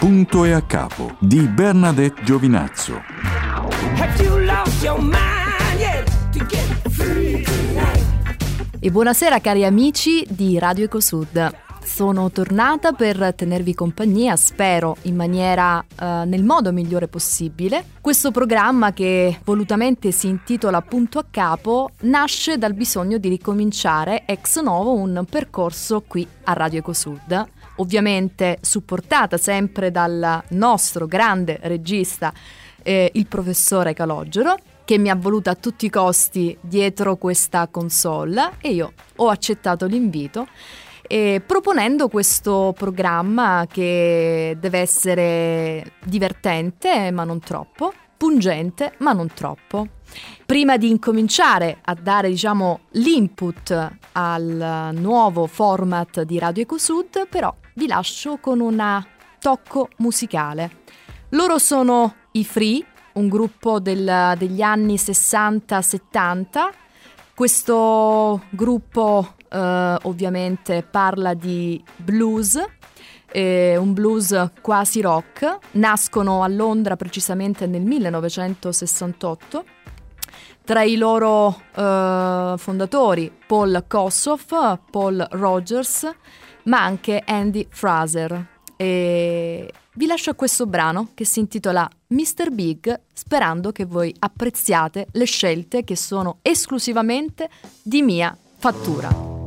Punto e a capo di Bernadette Giovinazzo. E buonasera cari amici di Radio Ecosud. Sono tornata per tenervi compagnia, spero in maniera uh, nel modo migliore possibile. Questo programma che volutamente si intitola Punto a capo nasce dal bisogno di ricominciare ex novo un percorso qui a Radio Ecosud ovviamente supportata sempre dal nostro grande regista, eh, il professore Calogero, che mi ha voluto a tutti i costi dietro questa console e io ho accettato l'invito eh, proponendo questo programma che deve essere divertente ma non troppo, pungente ma non troppo. Prima di incominciare a dare diciamo, l'input al nuovo format di Radio Ecosud, però vi lascio con un tocco musicale. Loro sono i Free, un gruppo del, degli anni 60-70. Questo gruppo eh, ovviamente parla di blues, eh, un blues quasi rock. Nascono a Londra precisamente nel 1968. Tra i loro eh, fondatori Paul Kossoff, Paul Rogers ma anche Andy Fraser. E vi lascio questo brano che si intitola Mr. Big, sperando che voi apprezziate le scelte che sono esclusivamente di mia fattura.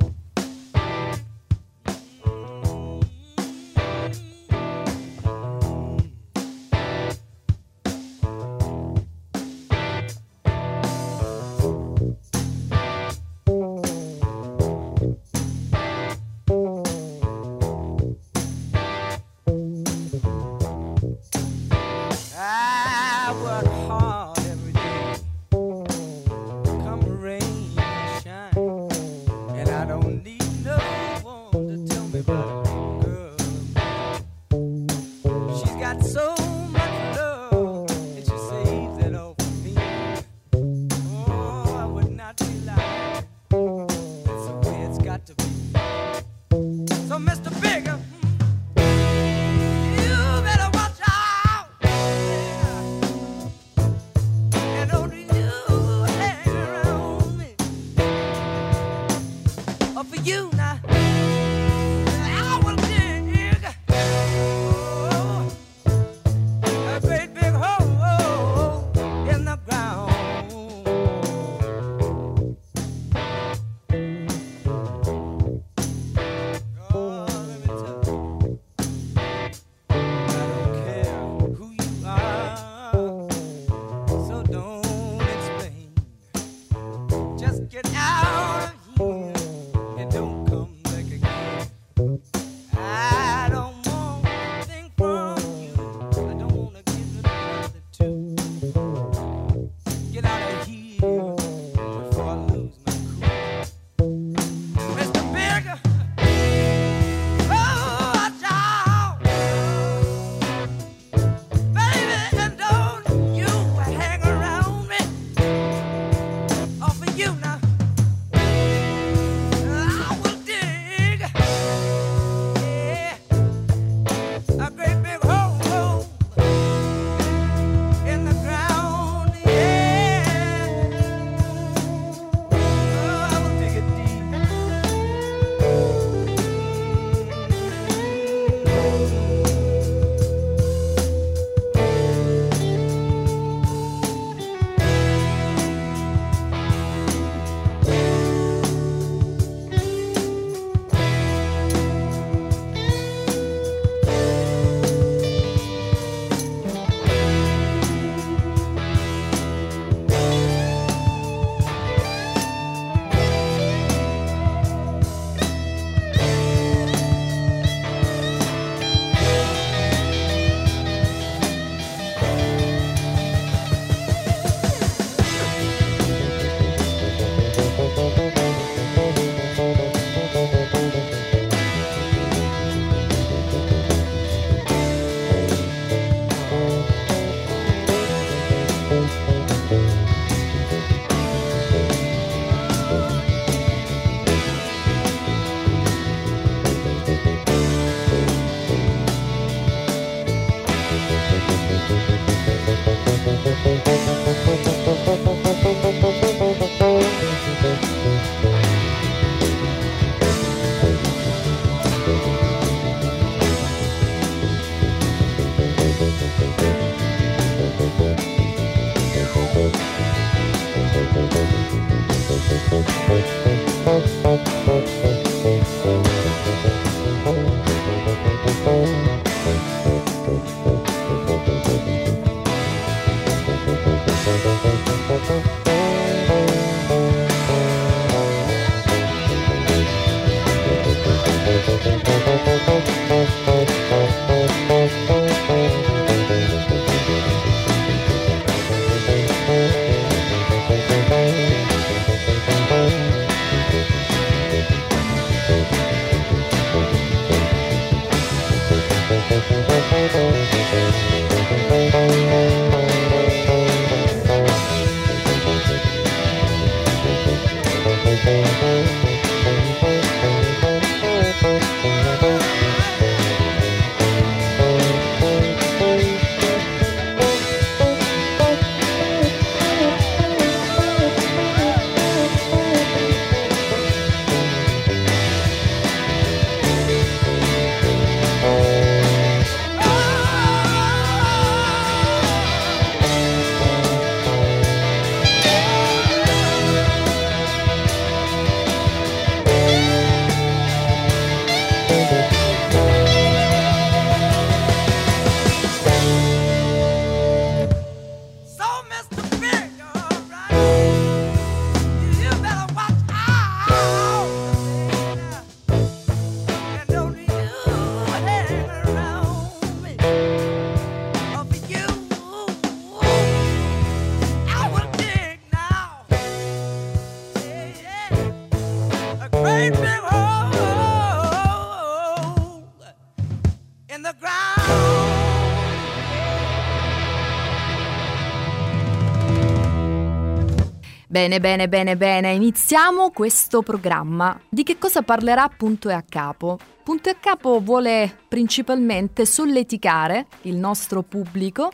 Bene, bene, bene, bene, iniziamo questo programma. Di che cosa parlerà Punto e a capo? Punto e a capo vuole principalmente solleticare il nostro pubblico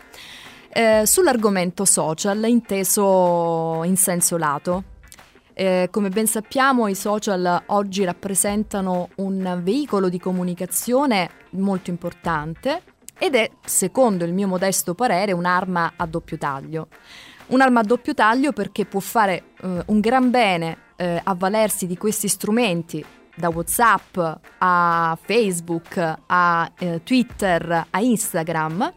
eh, sull'argomento social inteso in senso lato. Eh, come ben sappiamo i social oggi rappresentano un veicolo di comunicazione molto importante ed è, secondo il mio modesto parere, un'arma a doppio taglio. Un'arma a doppio taglio perché può fare eh, un gran bene eh, avvalersi di questi strumenti da WhatsApp a Facebook a eh, Twitter a Instagram,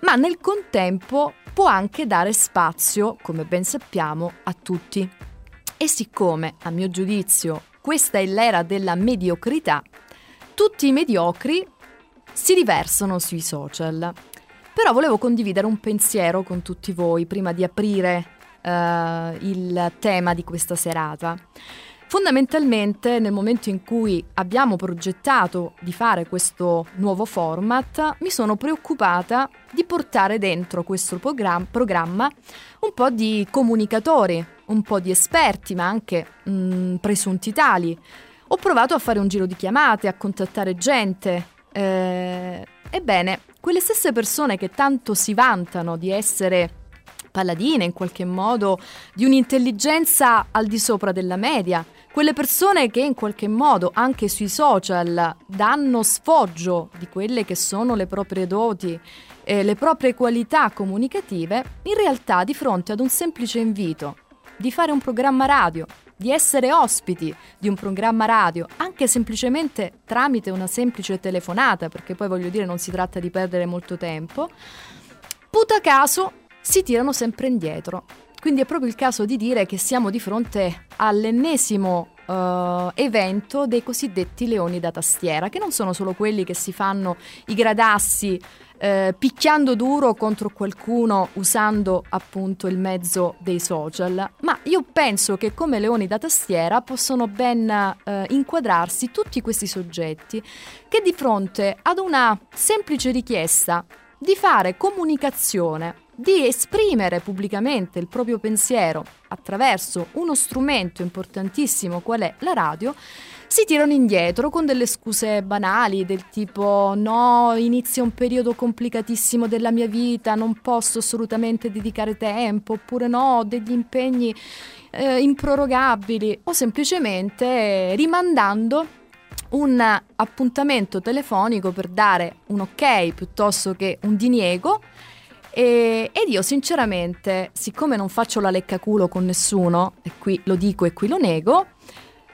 ma nel contempo può anche dare spazio, come ben sappiamo, a tutti. E siccome, a mio giudizio, questa è l'era della mediocrità, tutti i mediocri si riversano sui social però volevo condividere un pensiero con tutti voi prima di aprire uh, il tema di questa serata. Fondamentalmente nel momento in cui abbiamo progettato di fare questo nuovo format, mi sono preoccupata di portare dentro questo program- programma un po' di comunicatori, un po' di esperti, ma anche mh, mm, presunti tali. Ho provato a fare un giro di chiamate, a contattare gente. Eh, ebbene, quelle stesse persone che tanto si vantano di essere paladine in qualche modo di un'intelligenza al di sopra della media, quelle persone che in qualche modo anche sui social danno sfoggio di quelle che sono le proprie doti, eh, le proprie qualità comunicative, in realtà di fronte ad un semplice invito di fare un programma radio, di essere ospiti di un programma radio, anche semplicemente tramite una semplice telefonata, perché poi voglio dire non si tratta di perdere molto tempo, puta caso si tirano sempre indietro. Quindi è proprio il caso di dire che siamo di fronte all'ennesimo uh, evento dei cosiddetti leoni da tastiera, che non sono solo quelli che si fanno i gradassi eh, picchiando duro contro qualcuno usando appunto il mezzo dei social, ma io penso che come leoni da tastiera possono ben eh, inquadrarsi tutti questi soggetti che di fronte ad una semplice richiesta di fare comunicazione di esprimere pubblicamente il proprio pensiero attraverso uno strumento importantissimo qual è la radio, si tirano indietro con delle scuse banali del tipo no, inizia un periodo complicatissimo della mia vita, non posso assolutamente dedicare tempo, oppure no, ho degli impegni eh, improrogabili o semplicemente rimandando un appuntamento telefonico per dare un ok piuttosto che un diniego. E, ed io sinceramente, siccome non faccio la leccaculo con nessuno, e qui lo dico e qui lo nego,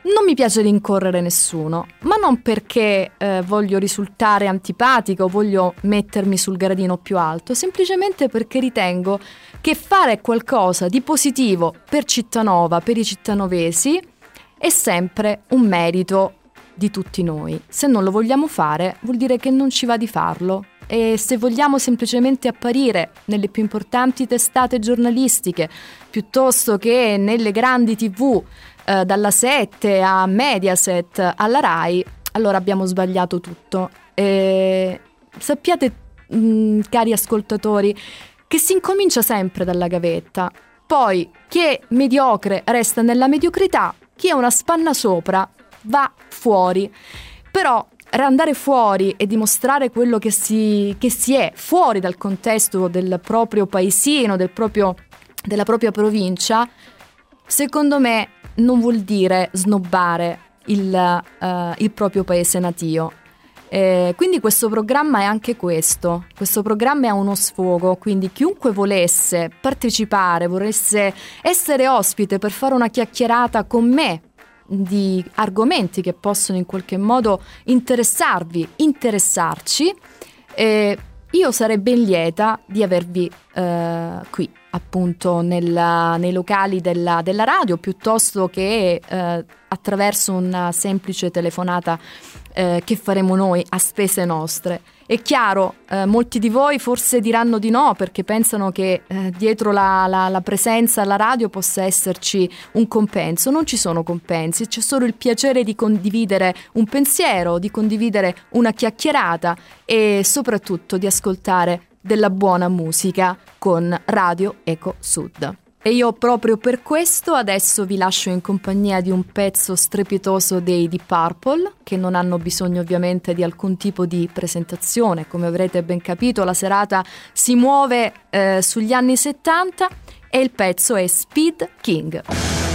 non mi piace rincorrere nessuno, ma non perché eh, voglio risultare antipatica o voglio mettermi sul gradino più alto, semplicemente perché ritengo che fare qualcosa di positivo per Cittanova, per i cittanovesi, è sempre un merito di tutti noi. Se non lo vogliamo fare, vuol dire che non ci va di farlo e se vogliamo semplicemente apparire nelle più importanti testate giornalistiche piuttosto che nelle grandi tv eh, dalla 7 a Mediaset alla RAI, allora abbiamo sbagliato tutto. E sappiate, mh, mm, cari ascoltatori, che si incomincia sempre dalla gavetta. Poi chi è mediocre resta nella mediocrità, chi ha una spanna sopra va fuori. Però andare fuori e dimostrare quello che si, che si è fuori dal contesto del proprio paesino, del proprio, della propria provincia, secondo me non vuol dire snobbare il, uh, il proprio paese natio. Eh, quindi questo programma è anche questo, questo programma è uno sfogo, quindi chiunque volesse partecipare, volesse essere ospite per fare una chiacchierata con me di argomenti che possono in qualche modo interessarvi, interessarci, eh, io sarei ben lieta di avervi eh, qui appunto nella, nei locali della, della, radio piuttosto che eh, attraverso una semplice telefonata eh, che faremo noi a spese nostre. È chiaro, eh, molti di voi forse diranno di no perché pensano che eh, dietro la, la, la, presenza alla radio possa esserci un compenso. Non ci sono compensi, c'è solo il piacere di condividere un pensiero, di condividere una chiacchierata e soprattutto di ascoltare della buona musica con Radio Eco Sud. E io proprio per questo adesso vi lascio in compagnia di un pezzo strepitoso dei Deep Purple, che non hanno bisogno ovviamente di alcun tipo di presentazione, come avrete ben capito la serata si muove eh, sugli anni 70 e il pezzo è Speed King.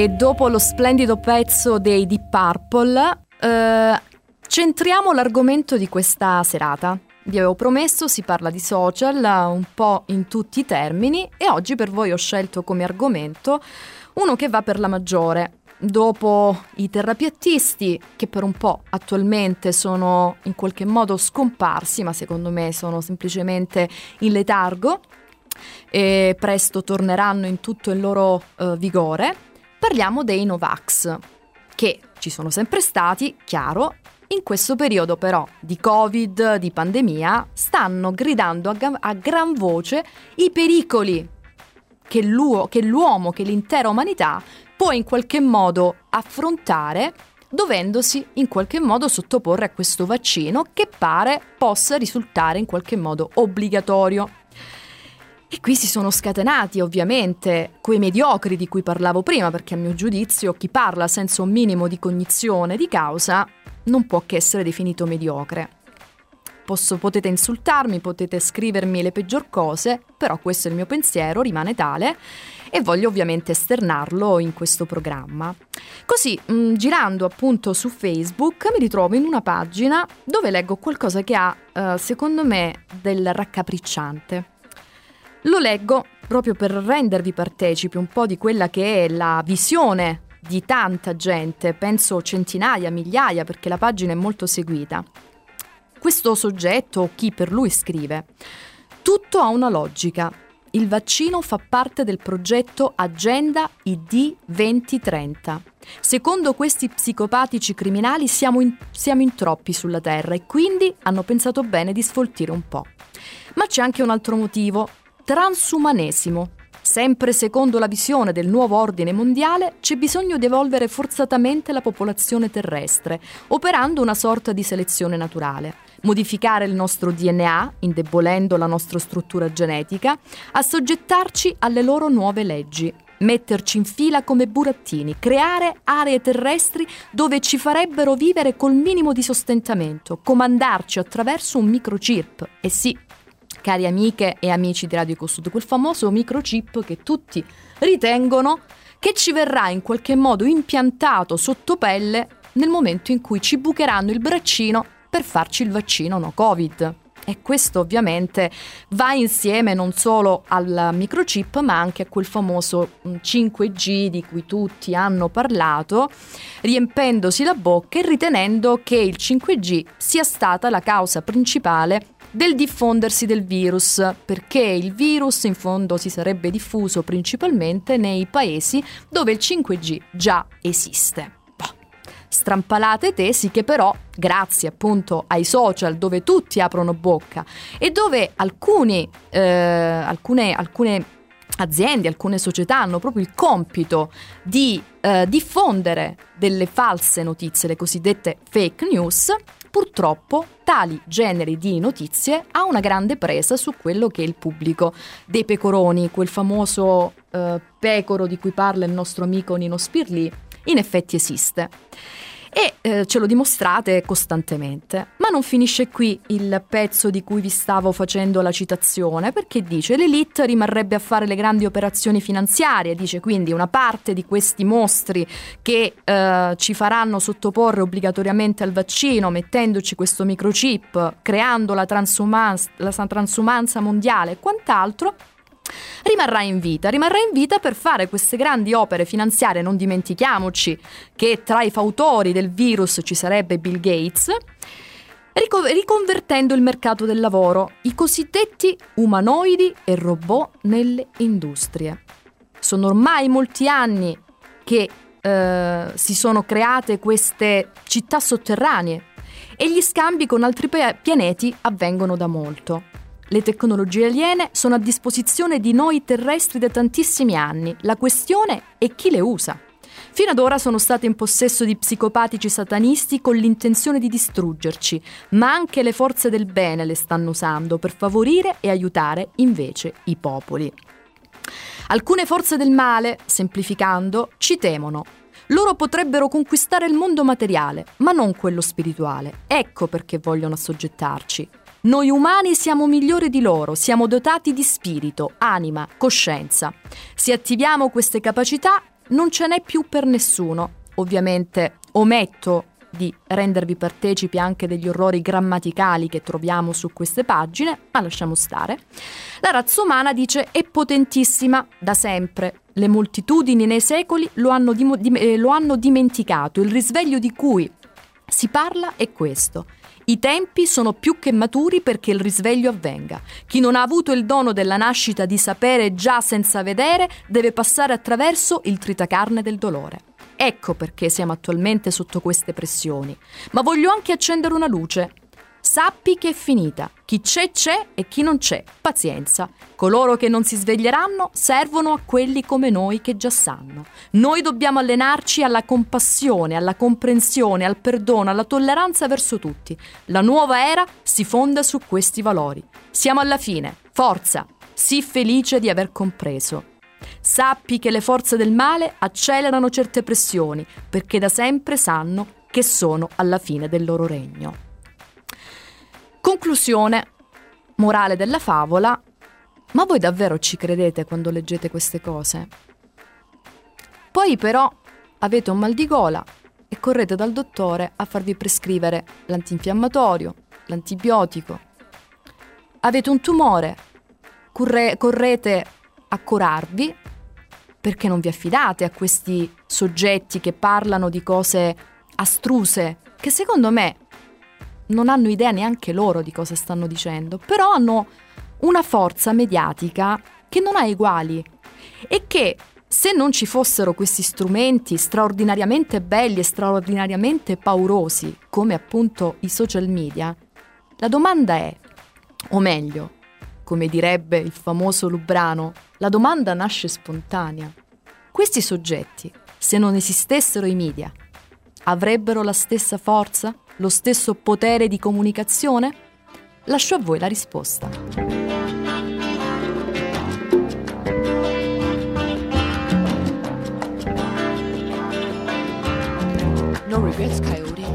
E dopo lo splendido pezzo dei Deep Purple, eh, centriamo l'argomento di questa serata. Vi avevo promesso, si parla di social un po' in tutti i termini e oggi per voi ho scelto come argomento uno che va per la maggiore. Dopo i terrapiattisti, che per un po' attualmente sono in qualche modo scomparsi, ma secondo me sono semplicemente in letargo, e presto torneranno in tutto il loro uh, vigore, Parliamo dei Novax, che ci sono sempre stati, chiaro, in questo periodo però di Covid, di pandemia, stanno gridando a, a gran voce i pericoli che, l'uo- che l'uomo, che l'intera umanità può in qualche modo affrontare dovendosi in qualche modo sottoporre a questo vaccino che pare possa risultare in qualche modo obbligatorio. E qui si sono scatenati ovviamente quei mediocri di cui parlavo prima, perché a mio giudizio chi parla senza un minimo di cognizione di causa non può che essere definito mediocre. Posso, potete insultarmi, potete scrivermi le peggior cose, però questo è il mio pensiero, rimane tale e voglio ovviamente esternarlo in questo programma. Così, mh, mm, girando appunto su Facebook, mi ritrovo in una pagina dove leggo qualcosa che ha, eh, secondo me, del raccapricciante. Lo leggo proprio per rendervi partecipi un po' di quella che è la visione di tanta gente, penso centinaia, migliaia, perché la pagina è molto seguita. Questo soggetto, o chi per lui scrive, tutto ha una logica. Il vaccino fa parte del progetto Agenda ID 2030. Secondo questi psicopatici criminali siamo in, siamo in troppi sulla Terra e quindi hanno pensato bene di sfoltire un po'. Ma c'è anche un altro motivo transumanesimo. Sempre secondo la visione del nuovo ordine mondiale, c'è bisogno di evolvere forzatamente la popolazione terrestre, operando una sorta di selezione naturale. Modificare il nostro DNA, indebolendo la nostra struttura genetica, assoggettarci alle loro nuove leggi, metterci in fila come burattini, creare aree terrestri dove ci farebbero vivere col minimo di sostentamento, comandarci attraverso un microchip. E sì, cari amiche e amici di Radio Ecosud, quel famoso microchip che tutti ritengono che ci verrà in qualche modo impiantato sotto pelle nel momento in cui ci bucheranno il braccino per farci il vaccino no Covid. E questo ovviamente va insieme non solo al microchip ma anche a quel famoso 5G di cui tutti hanno parlato, riempendosi la bocca e ritenendo che il 5G sia stata la causa principale del diffondersi del virus, perché il virus in fondo si sarebbe diffuso principalmente nei paesi dove il 5G già esiste. Strampalate tesi che però, grazie appunto ai social dove tutti aprono bocca e dove alcuni, eh, alcune, alcune aziende, alcune società hanno proprio il compito di eh, diffondere delle false notizie, le cosiddette fake news, purtroppo tali generi di notizie ha una grande presa su quello che è il pubblico dei pecoroni, quel famoso eh, pecoro di cui parla il nostro amico Nino Spirli, in effetti esiste. E eh, ce lo dimostrate costantemente. Ma non finisce qui il pezzo di cui vi stavo facendo la citazione, perché dice l'elite rimarrebbe a fare le grandi operazioni finanziarie, dice quindi una parte di questi mostri che eh, ci faranno sottoporre obbligatoriamente al vaccino, mettendoci questo microchip, creando la, transumanza, la transumanza mondiale e quant'altro, rimarrà in vita. Rimarrà in vita per fare queste grandi opere finanziarie. Non dimentichiamoci che tra i fautori del virus ci sarebbe Bill Gates. riconvertendo il mercato del lavoro, i cosiddetti umanoidi e robot nelle industrie. Sono ormai molti anni che eh, si sono create queste città sotterranee e gli scambi con altri pianeti avvengono da molto. Le tecnologie aliene sono a disposizione di noi terrestri da tantissimi anni, la questione è chi le usa. Fino ad ora sono state in possesso di psicopatici satanisti con l'intenzione di distruggerci, ma anche le forze del bene le stanno usando per favorire e aiutare invece i popoli. Alcune forze del male, semplificando, ci temono. Loro potrebbero conquistare il mondo materiale, ma non quello spirituale. Ecco perché vogliono assoggettarci. Noi umani siamo migliori di loro, siamo dotati di spirito, anima, coscienza. Se attiviamo queste capacità non ce n'è più per nessuno. Ovviamente ometto di rendervi partecipi anche degli orrori grammaticali che troviamo su queste pagine, ma lasciamo stare. La razza umana dice è potentissima da sempre. Le moltitudini nei secoli lo hanno, dim- eh, lo hanno dimenticato. Il risveglio di cui si parla è questo. I tempi sono più che maturi perché il risveglio avvenga. Chi non ha avuto il dono della nascita di sapere già senza vedere deve passare attraverso il tritacarne del dolore. Ecco perché siamo attualmente sotto queste pressioni. Ma voglio anche accendere una luce. Sappi che è finita. Chi c'è c'è e chi non c'è. Pazienza. Coloro che non si sveglieranno servono a quelli come noi che già sanno. Noi dobbiamo allenarci alla compassione, alla comprensione, al perdono, alla tolleranza verso tutti. La nuova era si fonda su questi valori. Siamo alla fine. Forza! Sii felice di aver compreso. Sappi che le forze del male accelerano certe pressioni perché da sempre sanno che sono alla fine del loro regno. Conclusione, morale della favola, ma voi davvero ci credete quando leggete queste cose? Poi però avete un mal di gola e correte dal dottore a farvi prescrivere l'antinfiammatorio, l'antibiotico. Avete un tumore, corre- correte a curarvi perché non vi affidate a questi soggetti che parlano di cose astruse, che secondo me non hanno idea neanche loro di cosa stanno dicendo, però hanno una forza mediatica che non ha eguali e che se non ci fossero questi strumenti straordinariamente belli e straordinariamente paurosi, come appunto i social media, la domanda è, o meglio, come direbbe il famoso Lubrano, la domanda nasce spontanea. Questi soggetti, se non esistessero i media, avrebbero la stessa forza? Lo stesso potere di comunicazione? Lascio a voi la risposta. No regrets, Coyote.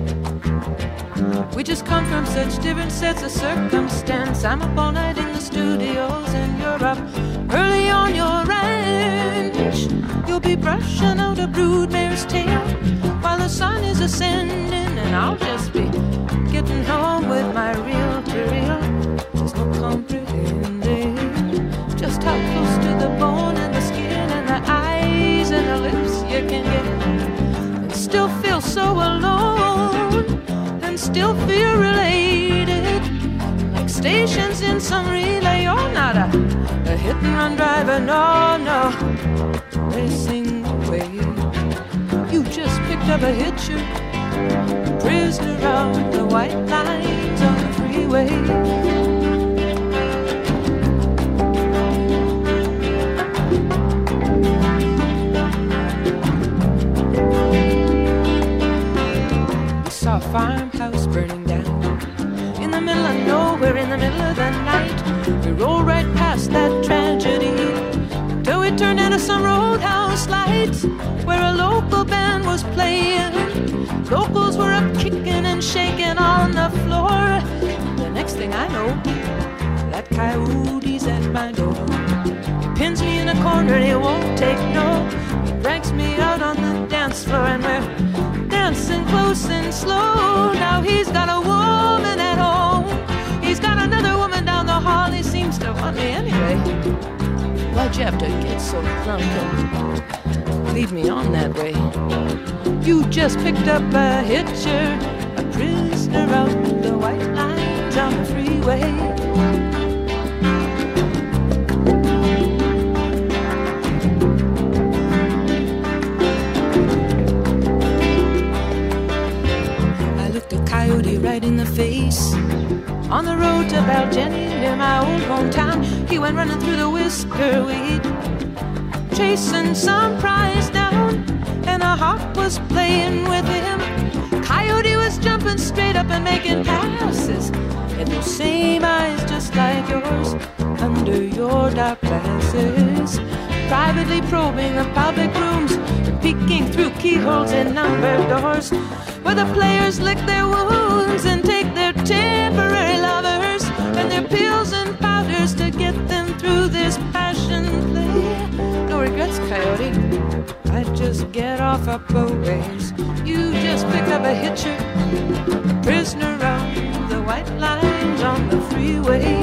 We just come from such different sets of circumstance. I'm up all night in the studios, and you're up early on your You'll be brushing out a broodmare's tail while the sun is ascending, and I'll just be getting home with my reel to reel. There's no comprehending just how close to the bone and the skin and the eyes and the lips you can get, and still feel so alone, and still feel related. Like stations in some relay, you're not a hit and run driver, no, no, racing away. You just picked up a hitcher, cruised around the white lines on the freeway. some roadhouse lights where a local band was playing. Locals were up kicking and shaking on the floor. The next thing I know, that coyote's at my door. He pins me in a corner, he won't take no. He drags me out on the dance floor and we're dancing close and slow. Now he's got a woman at home. He's got another woman down the hall. He seems to want me anyway. Why'd you have to get so drunk and lead me on that way? You just picked up a hitcher, a prisoner out the white lines on the freeway. I looked a coyote right in the face. On the road to Baljenny, near my old hometown, he went running through the whisker weed, chasing some prize down, and a hawk was playing with him. Coyote was jumping straight up and making passes, and those same eyes just like yours under your dark glasses. Privately probing the public rooms, peeking through keyholes in numbered doors, where the players lick their wounds and take their temporary and their pills and powders to get them through this passion play. No regrets, Coyote. I just get off a ways. You just picked up a hitcher, prisoner on the white lines on the freeway.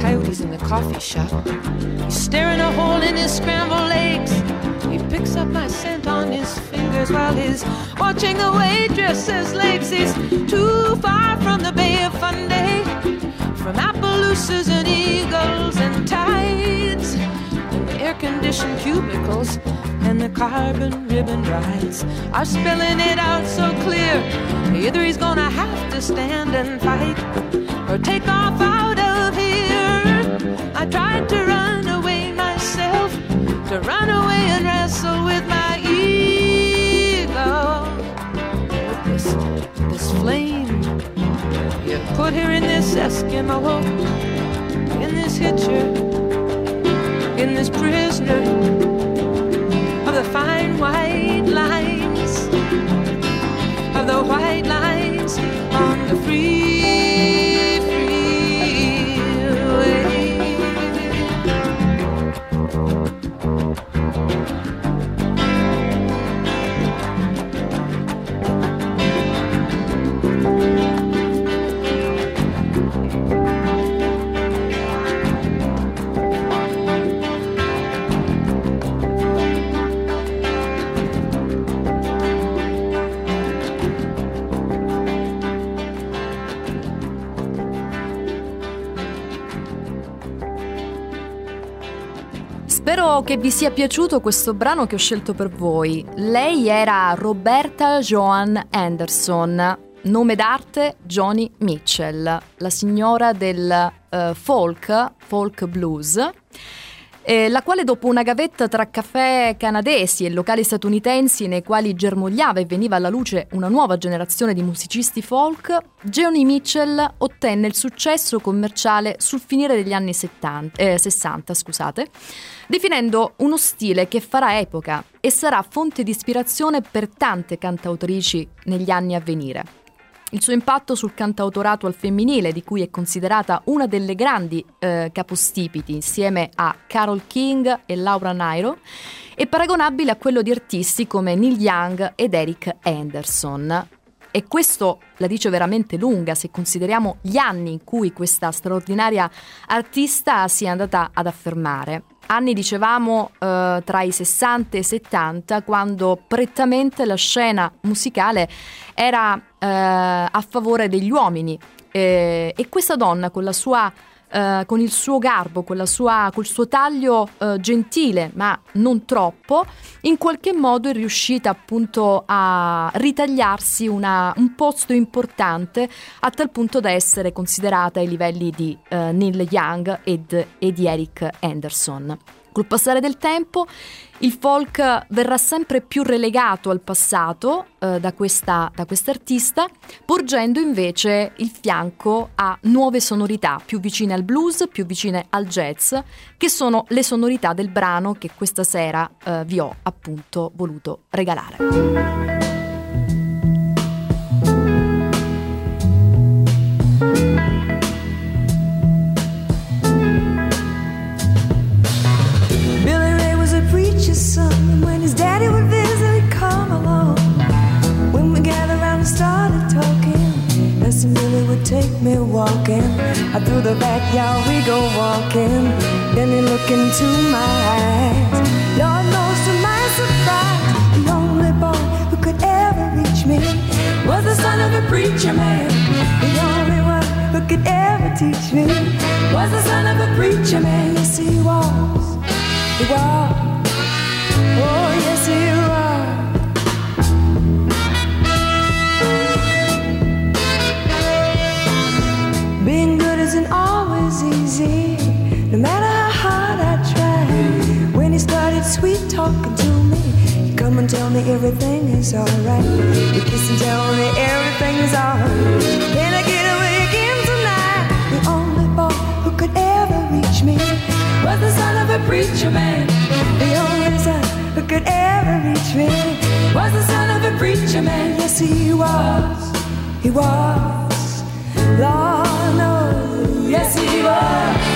Coyote's in the coffee shop. He's staring a hole in his scrambled eggs. He picks up my scent on his fingers while he's watching the waitress's legs. He's too far from the Bay of Fundy, from Appaloosas and eagles and tides, and the air-conditioned cubicles and the carbon ribbon rides are spelling it out so clear. Either he's gonna have to stand and fight or take off out of here. I tried to run to run away and wrestle with my ego. This, this flame you put here in this Eskimo, in this hitcher, in this prisoner che vi sia piaciuto questo brano che ho scelto per voi. Lei era Roberta Joan Anderson, nome d'arte Joni Mitchell, la signora del eh, folk, folk blues. Eh, la quale dopo una gavetta tra caffè canadesi e locali statunitensi nei quali germogliava e veniva alla luce una nuova generazione di musicisti folk, Joni Mitchell ottenne il successo commerciale sul finire degli anni 70, eh, 60, scusate, definendo uno stile che farà epoca e sarà fonte di ispirazione per tante cantautrici negli anni a venire. Il suo impatto sul cantautorato al femminile, di cui è considerata una delle grandi eh, capostipiti insieme a Carol King e Laura Nairo, è paragonabile a quello di artisti come Neil Young ed Eric Anderson. E questo la dice veramente lunga se consideriamo gli anni in cui questa straordinaria artista si è andata ad affermare. Anni, dicevamo, eh, tra i 60 e i 70, quando prettamente la scena musicale era eh, a favore degli uomini. Eh, e questa donna, con la sua Uh, con il suo garbo, sua, col suo taglio uh, gentile ma non troppo, in qualche modo è riuscita appunto a ritagliarsi una, un posto importante a tal punto da essere considerata ai livelli di uh, Neil Young e di Eric Anderson. Col passare del tempo il folk verrà sempre più relegato al passato eh, da, questa, da quest'artista, porgendo invece il fianco a nuove sonorità più vicine al blues, più vicine al jazz, che sono le sonorità del brano che questa sera eh, vi ho appunto voluto regalare. The backyard we go walking. Then he look into my eyes. Lord knows to my surprise, the only boy who could ever reach me was the son of a preacher man. The only one who could ever teach me was the son of a preacher man. Yes, he was. He was. Oh, and tell me everything is alright. He'd kiss and tell me everything's alright. Can I get away again tonight? The only boy who could ever reach me was the son of a preacher man. The only son who could ever reach me was the son of a preacher man. Yes, he was. He was. Lord knows, yes he was.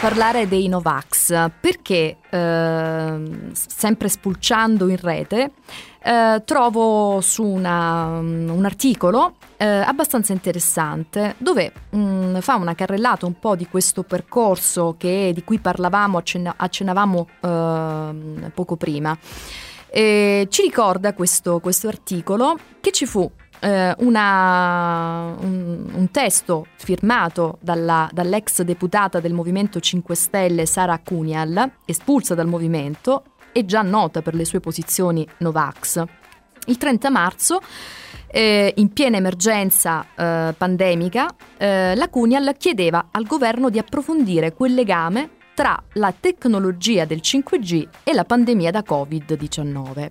parlare dei Novax perché eh, sempre spulciando in rete eh, trovo su una, un articolo eh, abbastanza interessante dove mh, mm, fa una carrellata un po' di questo percorso che, di cui parlavamo, accenna- accennavamo ehm, poco prima. E ci ricorda questo, questo articolo che ci fu eh, una, un, un, testo firmato dalla, dall'ex deputata del Movimento 5 Stelle Sara Cunial, espulsa dal movimento e già nota per le sue posizioni Novax. Il 30 marzo, eh, in piena emergenza eh, pandemica, eh, la Cunial chiedeva al governo di approfondire quel legame tra la tecnologia del 5G e la pandemia da Covid-19.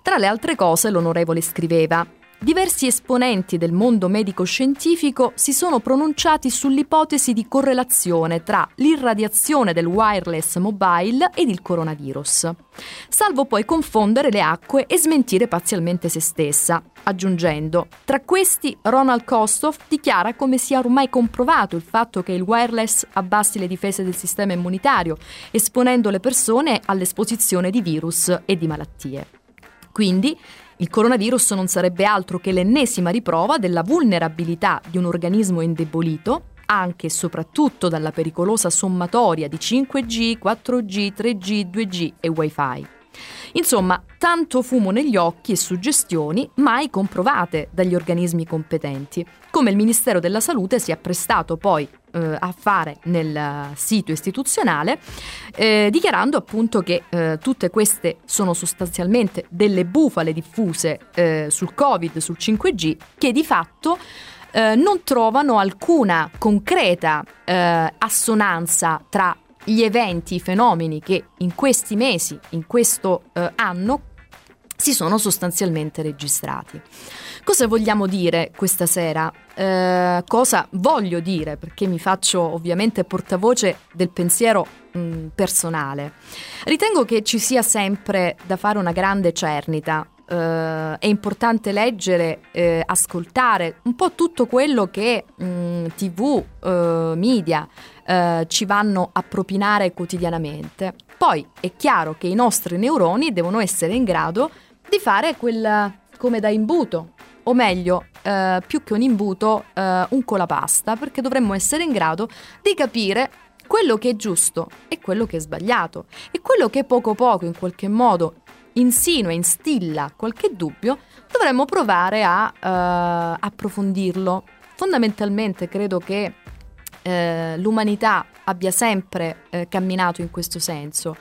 Tra le altre cose, l'onorevole scriveva Diversi esponenti del mondo medico-scientifico si sono pronunciati sull'ipotesi di correlazione tra l'irradiazione del wireless mobile ed il coronavirus, salvo poi confondere le acque e smentire parzialmente se stessa, aggiungendo: Tra questi, Ronald Kostoff dichiara come sia ormai comprovato il fatto che il wireless abbassi le difese del sistema immunitario, esponendo le persone all'esposizione di virus e di malattie. Quindi, il coronavirus non sarebbe altro che l'ennesima riprova della vulnerabilità di un organismo indebolito, anche e soprattutto dalla pericolosa sommatoria di 5G, 4G, 3G, 2G e Wi-Fi. Insomma, tanto fumo negli occhi e suggestioni mai comprovate dagli organismi competenti, come il Ministero della Salute si è prestato poi eh, a fare nel sito istituzionale, eh, dichiarando appunto che eh, tutte queste sono sostanzialmente delle bufale diffuse eh, sul Covid, sul 5G, che di fatto eh, non trovano alcuna concreta eh, assonanza tra gli eventi, i fenomeni che in questi mesi, in questo anno, si sono sostanzialmente registrati. Cosa vogliamo dire questa sera? Eh, cosa voglio dire? Perché mi faccio ovviamente portavoce del pensiero mh, mm, personale. Ritengo che ci sia sempre da fare una grande cernita eh, è importante leggere, eh, ascoltare un po' tutto quello che mh, tv, eh, media eh, ci vanno a propinare quotidianamente. Poi è chiaro che i nostri neuroni devono essere in grado di fare quel come da imbuto, o meglio, eh, più che un imbuto, eh, un colapasta, perché dovremmo essere in grado di capire quello che è giusto e quello che è sbagliato e quello che poco poco in qualche modo insinua, instilla qualche dubbio, dovremmo provare a uh, approfondirlo. Fondamentalmente credo che eh, l'umanità abbia sempre eh, camminato in questo senso.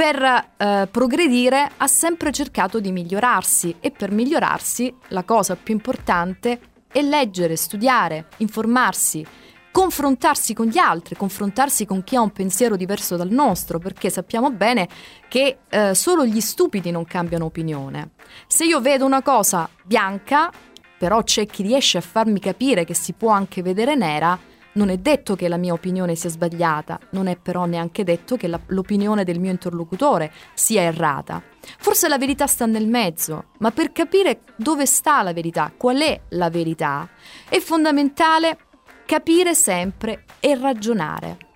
Per eh, progredire ha sempre cercato di migliorarsi e per migliorarsi la cosa più importante è leggere, studiare, informarsi, confrontarsi con gli altri, confrontarsi con chi ha un pensiero diverso dal nostro, perché sappiamo bene che eh, solo gli stupidi non cambiano opinione. Se io vedo una cosa bianca, però c'è chi riesce a farmi capire che si può anche vedere nera, non è detto che la mia opinione sia sbagliata, non è però neanche detto che la, l'opinione del mio interlocutore sia errata. Forse la verità sta nel mezzo, ma per capire dove sta la verità, qual è la verità, è fondamentale capire sempre e ragionare.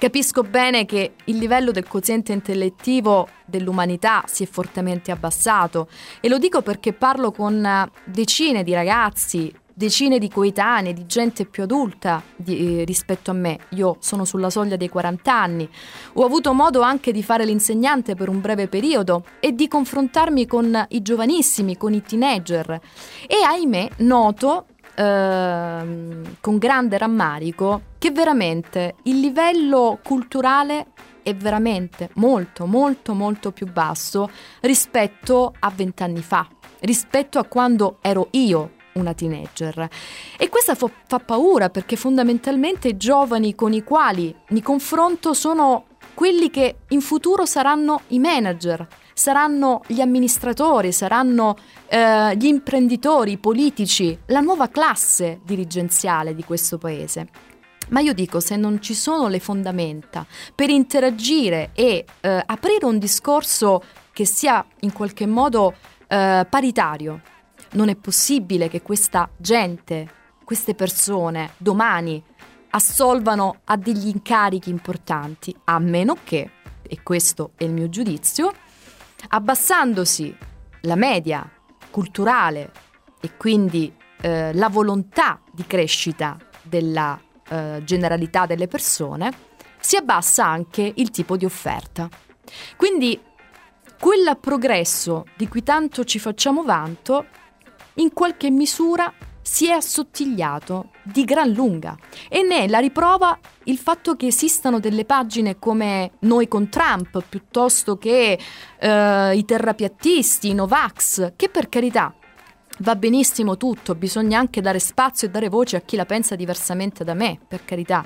Capisco bene che il livello del quoziente intellettivo dell'umanità si è fortemente abbassato e lo dico perché parlo con decine di ragazzi, decine di coetanei, di gente più adulta di, eh, rispetto a me. Io sono sulla soglia dei 40 anni. Ho avuto modo anche di fare l'insegnante per un breve periodo e di confrontarmi con i giovanissimi, con i teenager. E ahimè noto Ehm, con grande rammarico che veramente il livello culturale è veramente molto molto molto più basso rispetto a vent'anni fa, rispetto a quando ero io una teenager. E questa fa, fa paura perché fondamentalmente i giovani con i quali mi confronto sono quelli che in futuro saranno i manager, saranno gli amministratori, saranno eh, gli imprenditori, i politici, la nuova classe dirigenziale di questo paese. Ma io dico, se non ci sono le fondamenta per interagire e eh, aprire un discorso che sia in qualche modo eh, paritario, non è possibile che questa gente, queste persone, domani assolvano a degli incarichi importanti, a meno che, e questo è il mio giudizio, abbassandosi la media culturale e quindi eh, la volontà di crescita della eh, generalità delle persone, si abbassa anche il tipo di offerta. Quindi quel progresso di cui tanto ci facciamo vanto, in qualche misura si è assottigliato di gran lunga e ne è la riprova il fatto che esistano delle pagine come Noi con Trump piuttosto che eh, i terrapiattisti, i Novax, che per carità va benissimo tutto, bisogna anche dare spazio e dare voce a chi la pensa diversamente da me, per carità.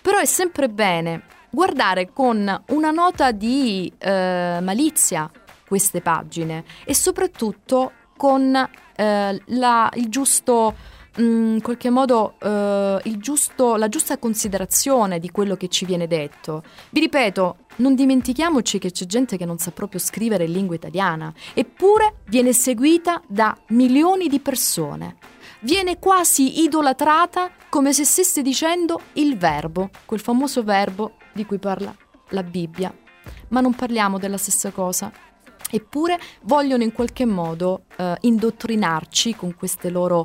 Però è sempre bene guardare con una nota di eh, malizia queste pagine e soprattutto con eh, la, il giusto mm, in qualche modo eh, giusto, la giusta considerazione di quello che ci viene detto. Vi ripeto, non dimentichiamoci che c'è gente che non sa proprio scrivere in lingua italiana, eppure viene seguita da milioni di persone. Viene quasi idolatrata come se stesse dicendo il verbo, quel famoso verbo di cui parla la Bibbia. Ma non parliamo della stessa cosa. Eppure vogliono in qualche modo eh, indottrinarci con queste loro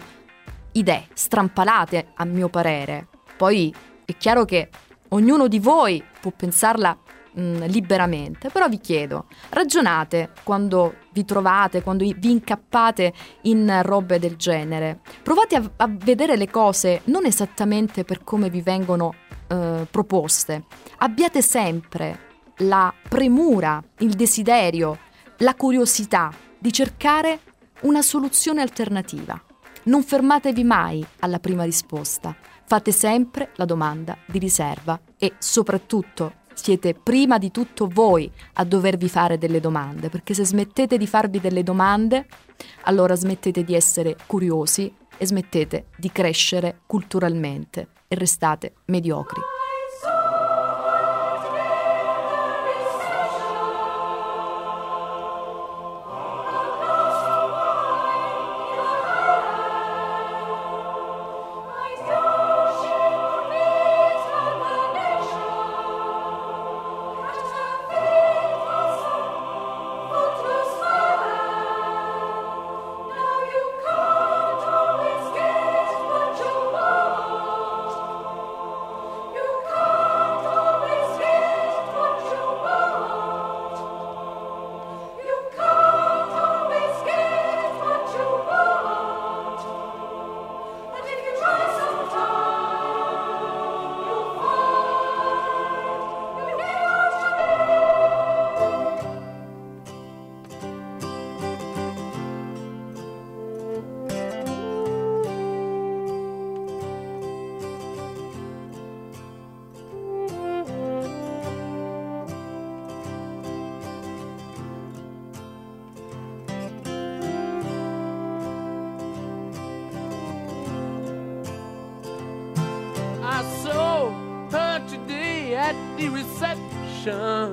idee, strampalate a mio parere. Poi è chiaro che ognuno di voi può pensarla mh, mm, liberamente, però vi chiedo, ragionate quando vi trovate, quando vi incappate in robe del genere. Provate a, a vedere le cose non esattamente per come vi vengono eh, proposte. Abbiate sempre la premura, il desiderio la curiosità di cercare una soluzione alternativa. Non fermatevi mai alla prima risposta, fate sempre la domanda di riserva e soprattutto siete prima di tutto voi a dovervi fare delle domande, perché se smettete di farvi delle domande, allora smettete di essere curiosi e smettete di crescere culturalmente e restate mediocri. at the reception.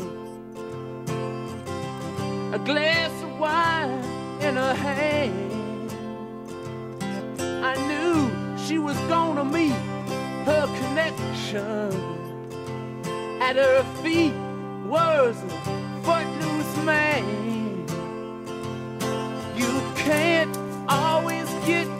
A glass of wine in her hand. I knew she was gonna meet her connection. At her feet was a footloose man. You can't always get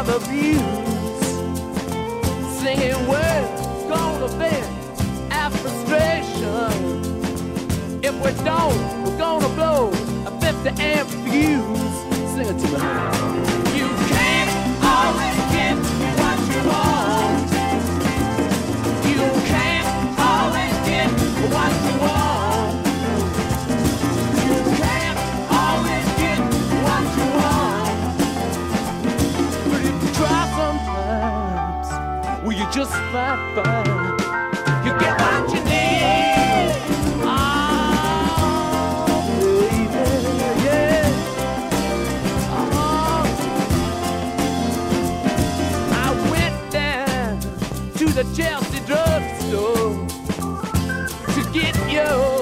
of abuse. Singing words gonna vent our frustration. If we don't, we're gonna blow a 50 amp fuse. Sing it to me. just might find you get what you need. Oh, baby, yeah. Oh. I went down to the Chelsea drugstore to get your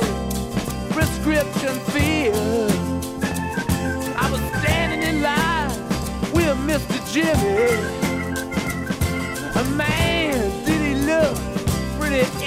prescription filled. I was standing in line with Mr. Jimmy. it.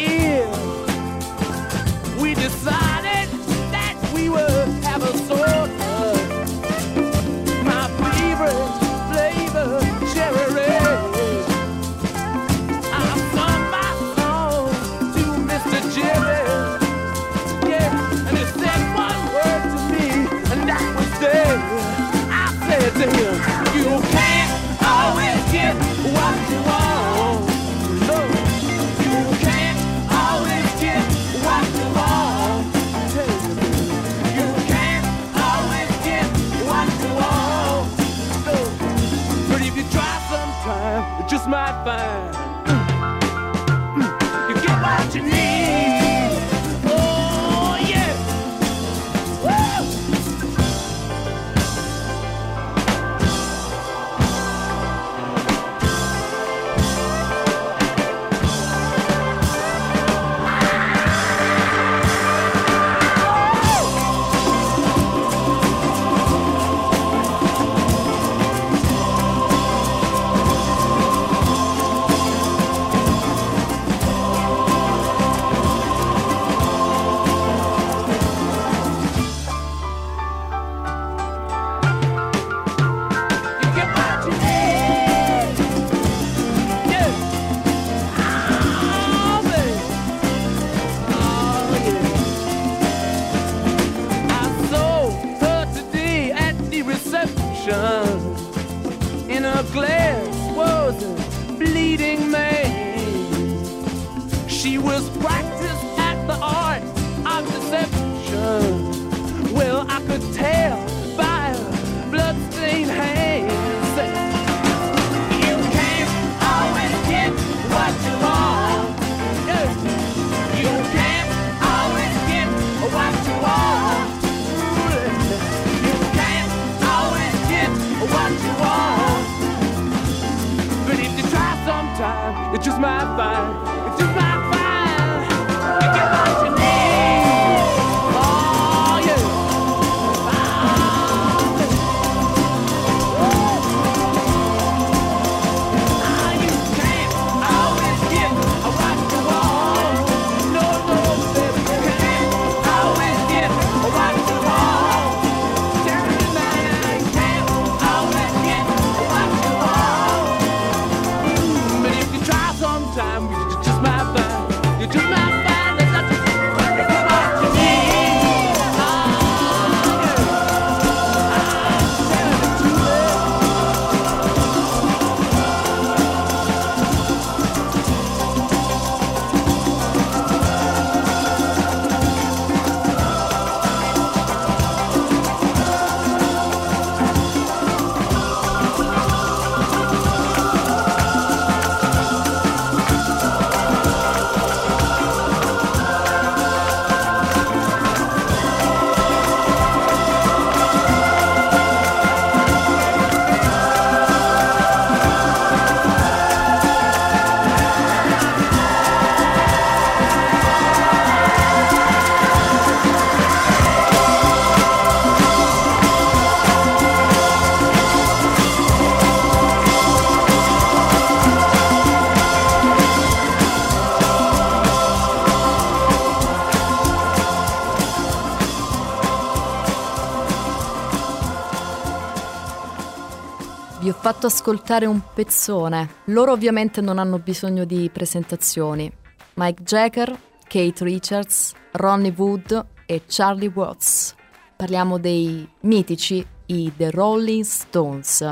Fatto ascoltare un pezzone. Loro ovviamente non hanno bisogno di presentazioni. Mike Jagger, Kate Richards, Ronnie Wood e Charlie Watts. Parliamo dei mitici i The Rolling Stones.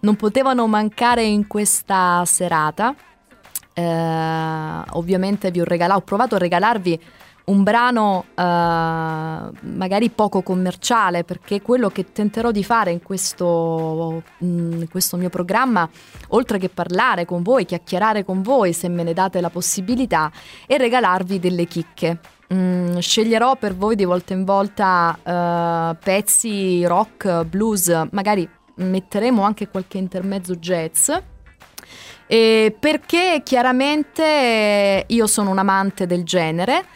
Non potevano mancare in questa serata. Eh, ovviamente vi ho regalato, ho provato a regalarvi un brano uh, magari poco commerciale perché quello che tenterò di fare in questo, in questo, mio programma oltre che parlare con voi, chiacchierare con voi se me ne date la possibilità è regalarvi delle chicche. Mm, sceglierò per voi di volta in volta uh, pezzi rock, blues magari metteremo anche qualche intermezzo jazz. Eh, perché chiaramente io sono un amante del genere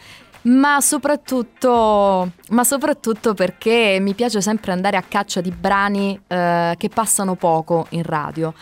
ma soprattutto, ma soprattutto perché mi piace sempre andare a caccia di brani eh, che passano poco in radio.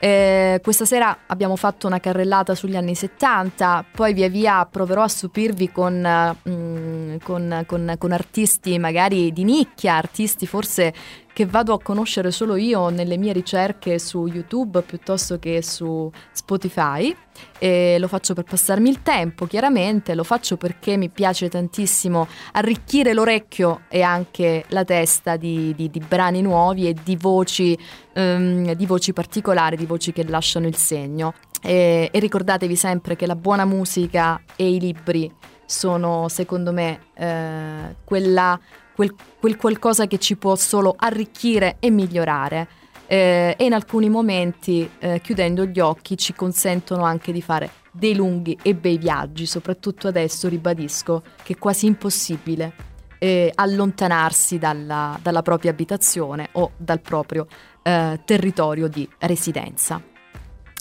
Eh, questa sera abbiamo fatto una carrellata sugli anni 70, poi via via proverò a stupirvi con, mm, con, con, con artisti magari di nicchia, artisti forse che vado a conoscere solo io nelle mie ricerche su YouTube piuttosto che su Spotify. E lo faccio per passarmi il tempo, chiaramente, lo faccio perché mi piace tantissimo arricchire l'orecchio e anche la testa di, di, di brani nuovi e di voci, um, di voci particolari, di voci che lasciano il segno. E, e ricordatevi sempre che la buona musica e i libri sono, secondo me, eh, quella quel, quel qualcosa che ci può solo arricchire e migliorare. Eh, e in alcuni momenti, eh, chiudendo gli occhi, ci consentono anche di fare dei lunghi e bei viaggi, soprattutto adesso ribadisco che è quasi impossibile eh, allontanarsi dalla, dalla, propria abitazione o dal proprio eh, territorio di residenza.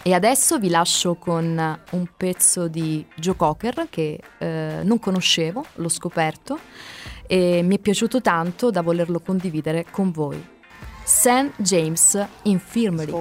E adesso vi lascio con un pezzo di Joe Cocker che eh, non conoscevo, l'ho scoperto e mi è piaciuto tanto da volerlo condividere con voi. St. James Infirmary.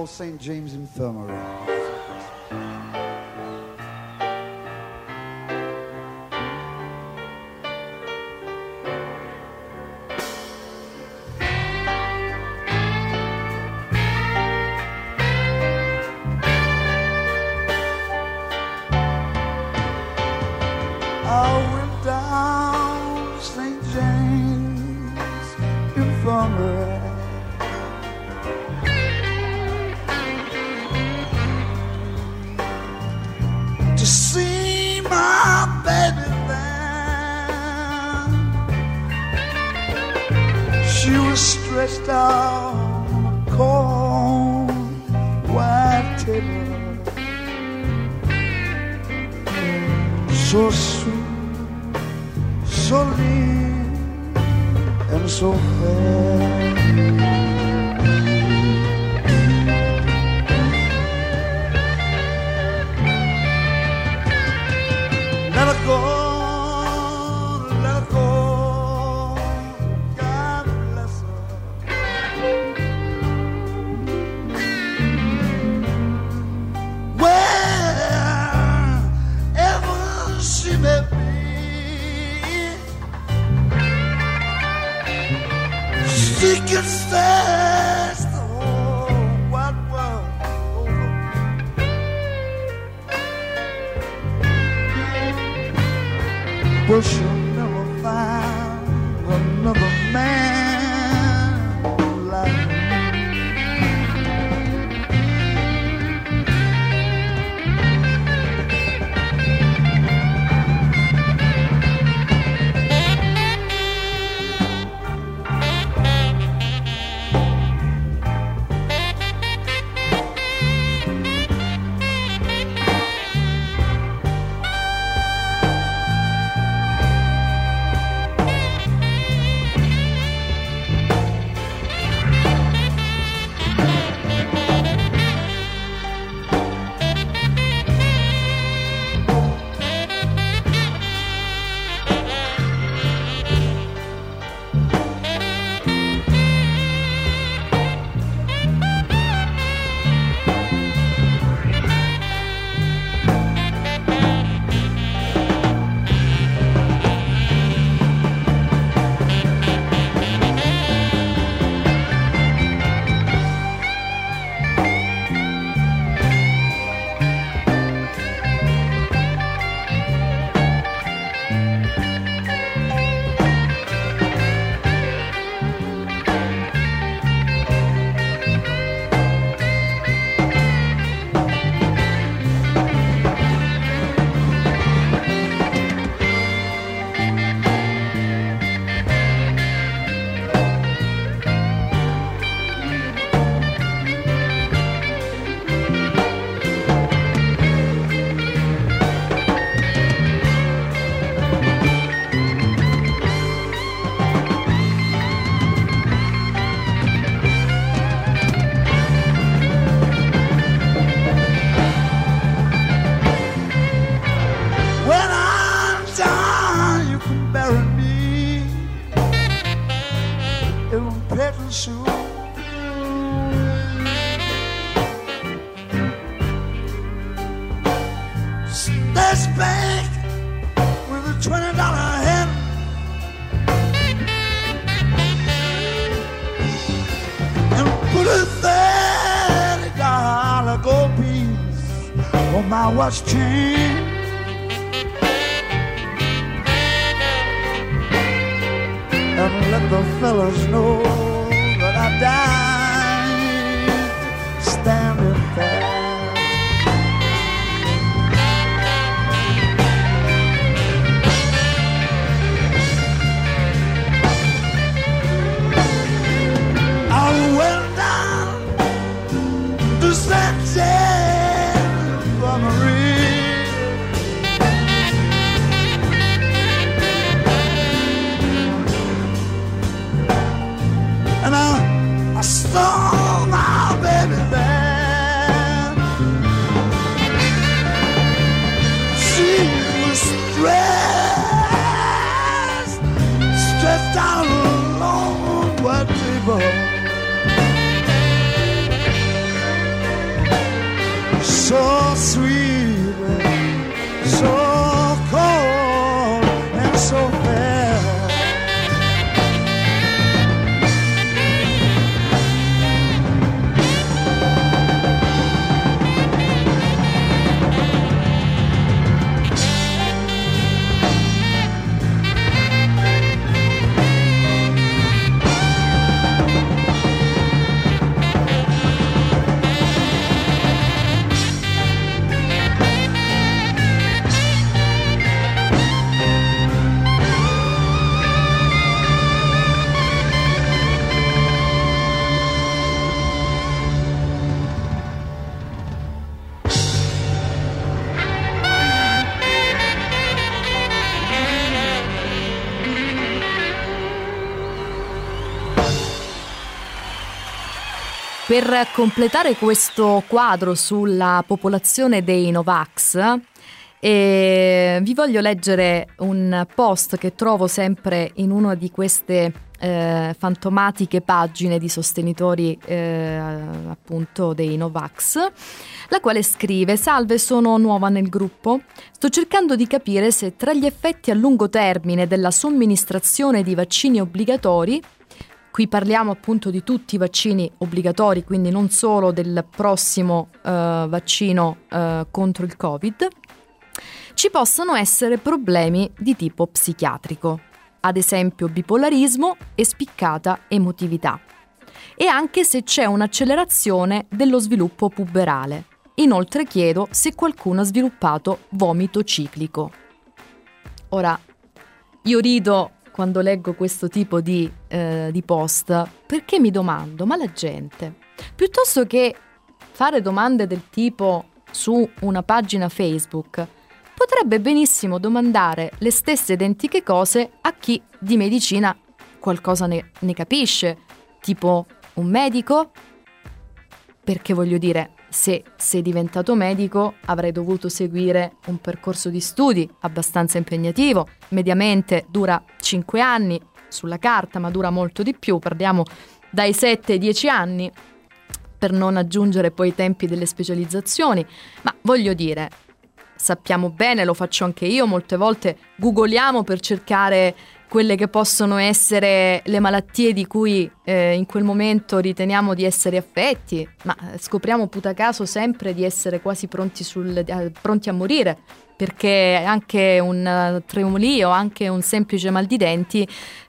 On my Per completare questo quadro sulla popolazione dei Novax, eh, vi voglio leggere un post che trovo sempre in una di queste eh, fantomatiche pagine di sostenitori eh, appunto dei Novax, la quale scrive: Salve, sono nuova nel gruppo. Sto cercando di capire se tra gli effetti a lungo termine della somministrazione di vaccini obbligatori Qui parliamo appunto di tutti i vaccini obbligatori, quindi non solo del prossimo eh, vaccino eh, contro il Covid. Ci possono essere problemi di tipo psichiatrico, ad esempio bipolarismo e spiccata emotività. E anche se c'è un'accelerazione dello sviluppo puberale. Inoltre chiedo se qualcuno ha sviluppato vomito ciclico. Ora, io rido quando leggo questo tipo di, eh, di post perché mi domando, ma la gente, piuttosto che fare domande del tipo su una pagina Facebook, potrebbe benissimo domandare le stesse identiche cose a chi di medicina qualcosa ne, ne capisce, tipo un medico, perché voglio dire, se sei diventato medico avrai dovuto seguire un percorso di studi abbastanza impegnativo, mediamente dura 5 anni sulla carta, ma dura molto di più, parliamo dai 7 ai 10 anni, per non aggiungere poi i tempi delle specializzazioni, ma voglio dire, sappiamo bene, lo faccio anche io, molte volte googoliamo per cercare quelle che possono essere le malattie di cui eh, in quel momento riteniamo di essere affetti, ma scopriamo puta caso sempre di essere quasi pronti, sul, eh, pronti a morire, perché anche un tremolio, anche un semplice mal di denti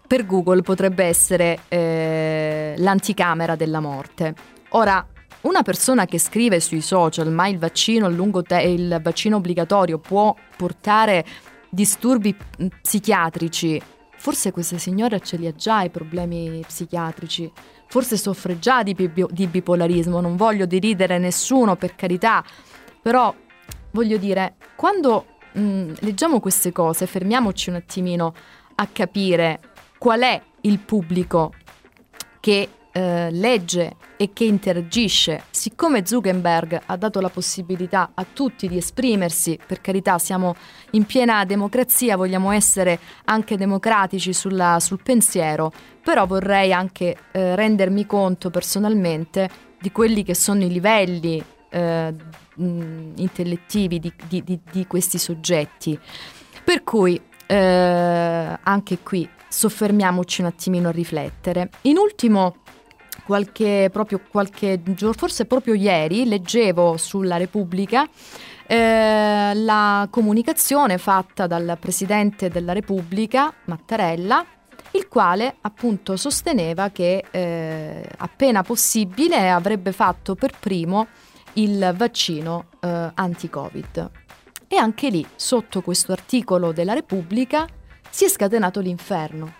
per Google potrebbe essere eh, l'anticamera della morte. Ora, una persona che scrive sui social ma il vaccino te- il vaccino obbligatorio può portare disturbi mm, psichiatrici? Forse questa signora ce li ha già i problemi psichiatrici, forse soffre già di, bi- di bipolarismo, non voglio deridere nessuno per carità, però voglio dire, quando mh, leggiamo queste cose, fermiamoci un attimino a capire qual è il pubblico che eh, legge e che interagisce. Siccome Zuckerberg ha dato la possibilità a tutti di esprimersi, per carità siamo in piena democrazia, vogliamo essere anche democratici sulla, sul pensiero, però vorrei anche eh, rendermi conto personalmente di quelli che sono i livelli eh, intellettivi di, di, di, di questi soggetti. Per cui eh, anche qui soffermiamoci un attimino a riflettere. In ultimo, qualche, proprio qualche giorno, forse proprio ieri, leggevo sulla Repubblica eh, la comunicazione fatta dal Presidente della Repubblica, Mattarella, il quale appunto sosteneva che eh, appena possibile avrebbe fatto per primo il vaccino eh, anti-Covid. E anche lì, sotto questo articolo della Repubblica, si è scatenato l'inferno,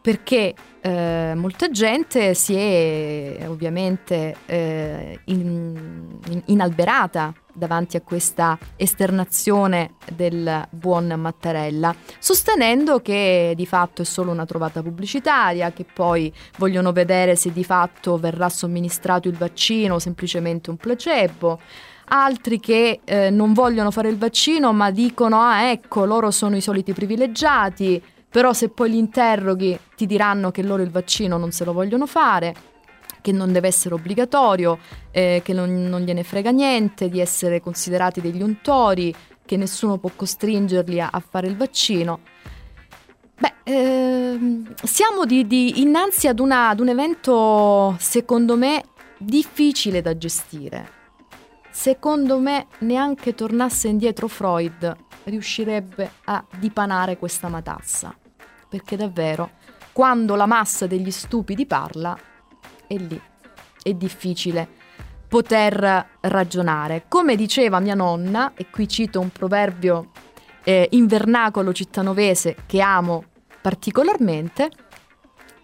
perché eh, molta gente si è ovviamente eh, in, in, inalberata davanti a questa esternazione del buon Mattarella, sostenendo che di fatto è solo una trovata pubblicitaria, che poi vogliono vedere se di fatto verrà somministrato il vaccino o semplicemente un placebo altri che eh, non vogliono fare il vaccino ma dicono ah ecco loro sono i soliti privilegiati, però se poi li interroghi ti diranno che loro il vaccino non se lo vogliono fare, che non deve essere obbligatorio, eh, che non, non, gliene frega niente di essere considerati degli untori, che nessuno può costringerli a, a fare il vaccino. Beh, ehm, siamo di, di innanzi ad, una, ad un evento, secondo me, difficile da gestire. Secondo me, neanche tornasse indietro Freud riuscirebbe a dipanare questa matassa. Perché davvero, quando la massa degli stupidi parla, è lì. È difficile poter ragionare. Come diceva mia nonna, e qui cito un proverbio eh, invernacolo cittanovese che amo particolarmente,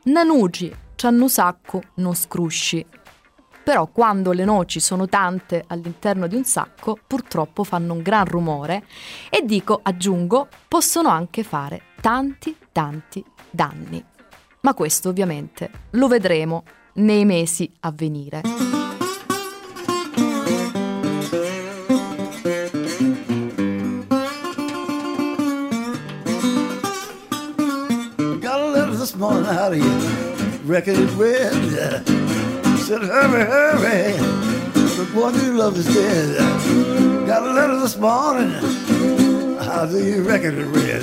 Nanugi, c'hanno sacco, non scrusci. Però quando le noci sono tante all'interno di un sacco, purtroppo fanno un gran rumore e dico, aggiungo, possono anche fare tanti, tanti danni. Ma questo ovviamente lo vedremo nei mesi a venire. morning out of you. Record is red. Said, hurry, hurry. The one you love is dead. Got a letter this morning. How do you reckon it read?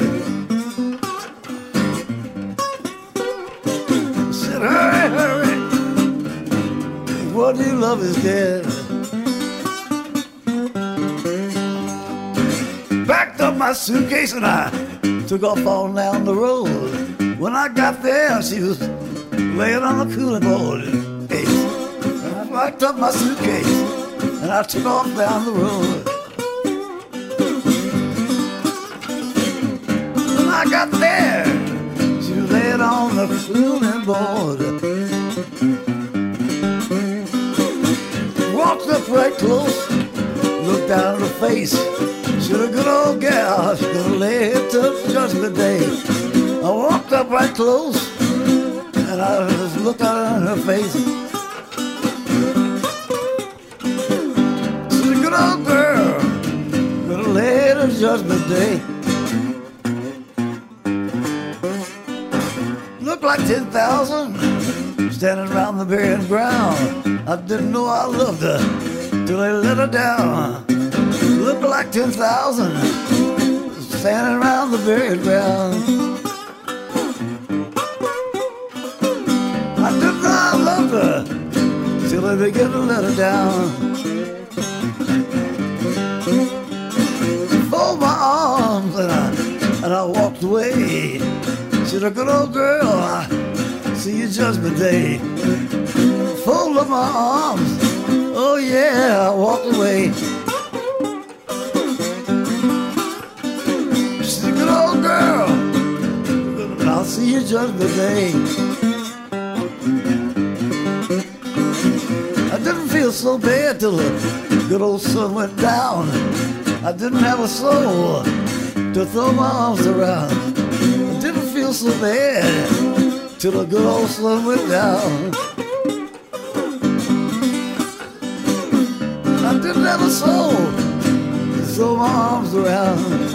Said, hurry, hurry. The one you love is dead. Packed up my suitcase and I took off on down the road. When I got there, she was laying on the cooling board. Packed up my suitcase and I took off down the road. When I got there, she laying on the cooling board. Walked up right close, looked down at her face. She's a good old gal, she's gonna lay it till judgment day. I walked up right close and I just looked out in her face. Judgment day. Looked like 10,000 standing around the burying ground. I didn't know I loved her till they let her down. Looked like 10,000 standing around the buried ground. I didn't know I loved her till I begin to let her down. Arms and I, and I walked away. She's a good old girl, I see you judgment day. Fold up my arms, oh yeah, I walked away. She's a good old girl, I'll see you judgment day. I didn't feel so bad till the good old sun went down. I didn't have a soul to throw my arms around. I didn't feel so bad till the good old sun went down. I didn't have a soul to throw my arms around.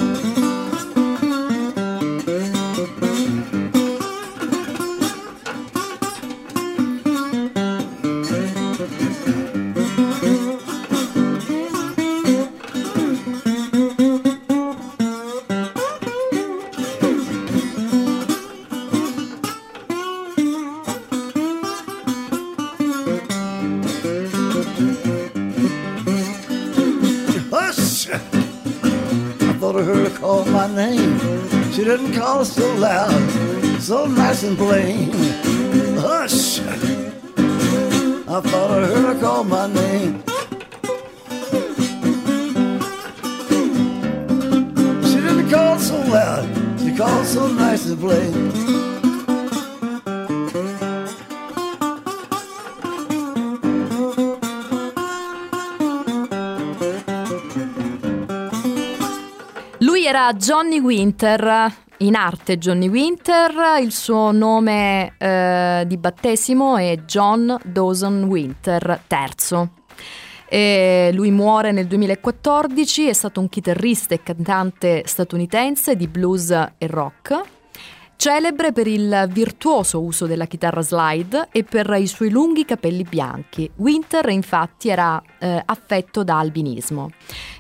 Johnny Winter, in arte Johnny Winter, il suo nome eh, di battesimo è John Dawson Winter III. E lui muore nel 2014, è stato un chitarrista e cantante statunitense di blues e rock. Celebre per il virtuoso uso della chitarra slide e per i suoi lunghi capelli bianchi. Winter infatti era eh, affetto da albinismo.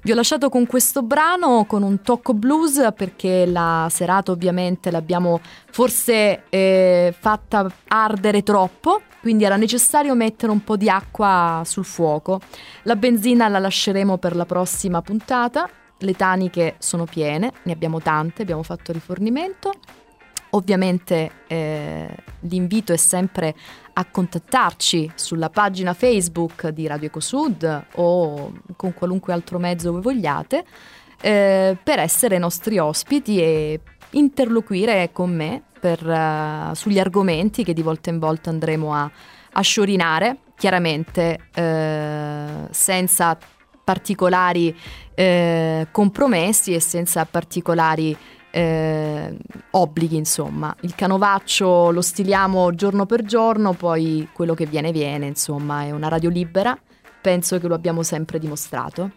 Vi ho lasciato con questo brano con un tocco blues perché la serata ovviamente l'abbiamo forse eh, fatta ardere troppo, quindi era necessario mettere un po' di acqua sul fuoco. La benzina la lasceremo per la prossima puntata. Le taniche sono piene, ne abbiamo tante, abbiamo fatto rifornimento. Ovviamente eh, l'invito è sempre a contattarci sulla pagina Facebook di Radio Ecosud o con qualunque altro mezzo voi vogliate eh, per essere nostri ospiti e interloquire con me per, uh, sugli argomenti che di volta in volta andremo a, a sciorinare, chiaramente eh, senza particolari eh, compromessi e senza particolari eh, obblighi, insomma. Il canovaccio lo stiliamo giorno per giorno, poi quello che viene viene, insomma, è una radio libera, penso che lo abbiamo sempre dimostrato.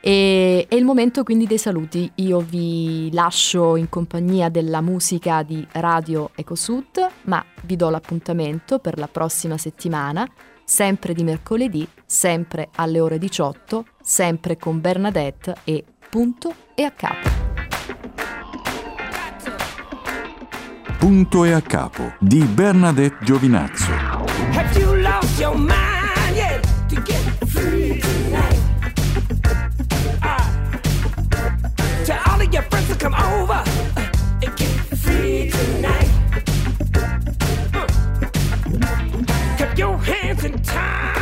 E è il momento quindi dei saluti. Io vi lascio in compagnia della musica di Radio Ecosud, ma vi do l'appuntamento per la prossima settimana, sempre di mercoledì, sempre alle ore 18, sempre con Bernadette e punto e a capo. Punto e a capo di Bernadette Giovinazzo. Have you lost your mind yet to get free tonight? Uh, tell all of your friends to come over and get free tonight. Uh, keep your hands in time.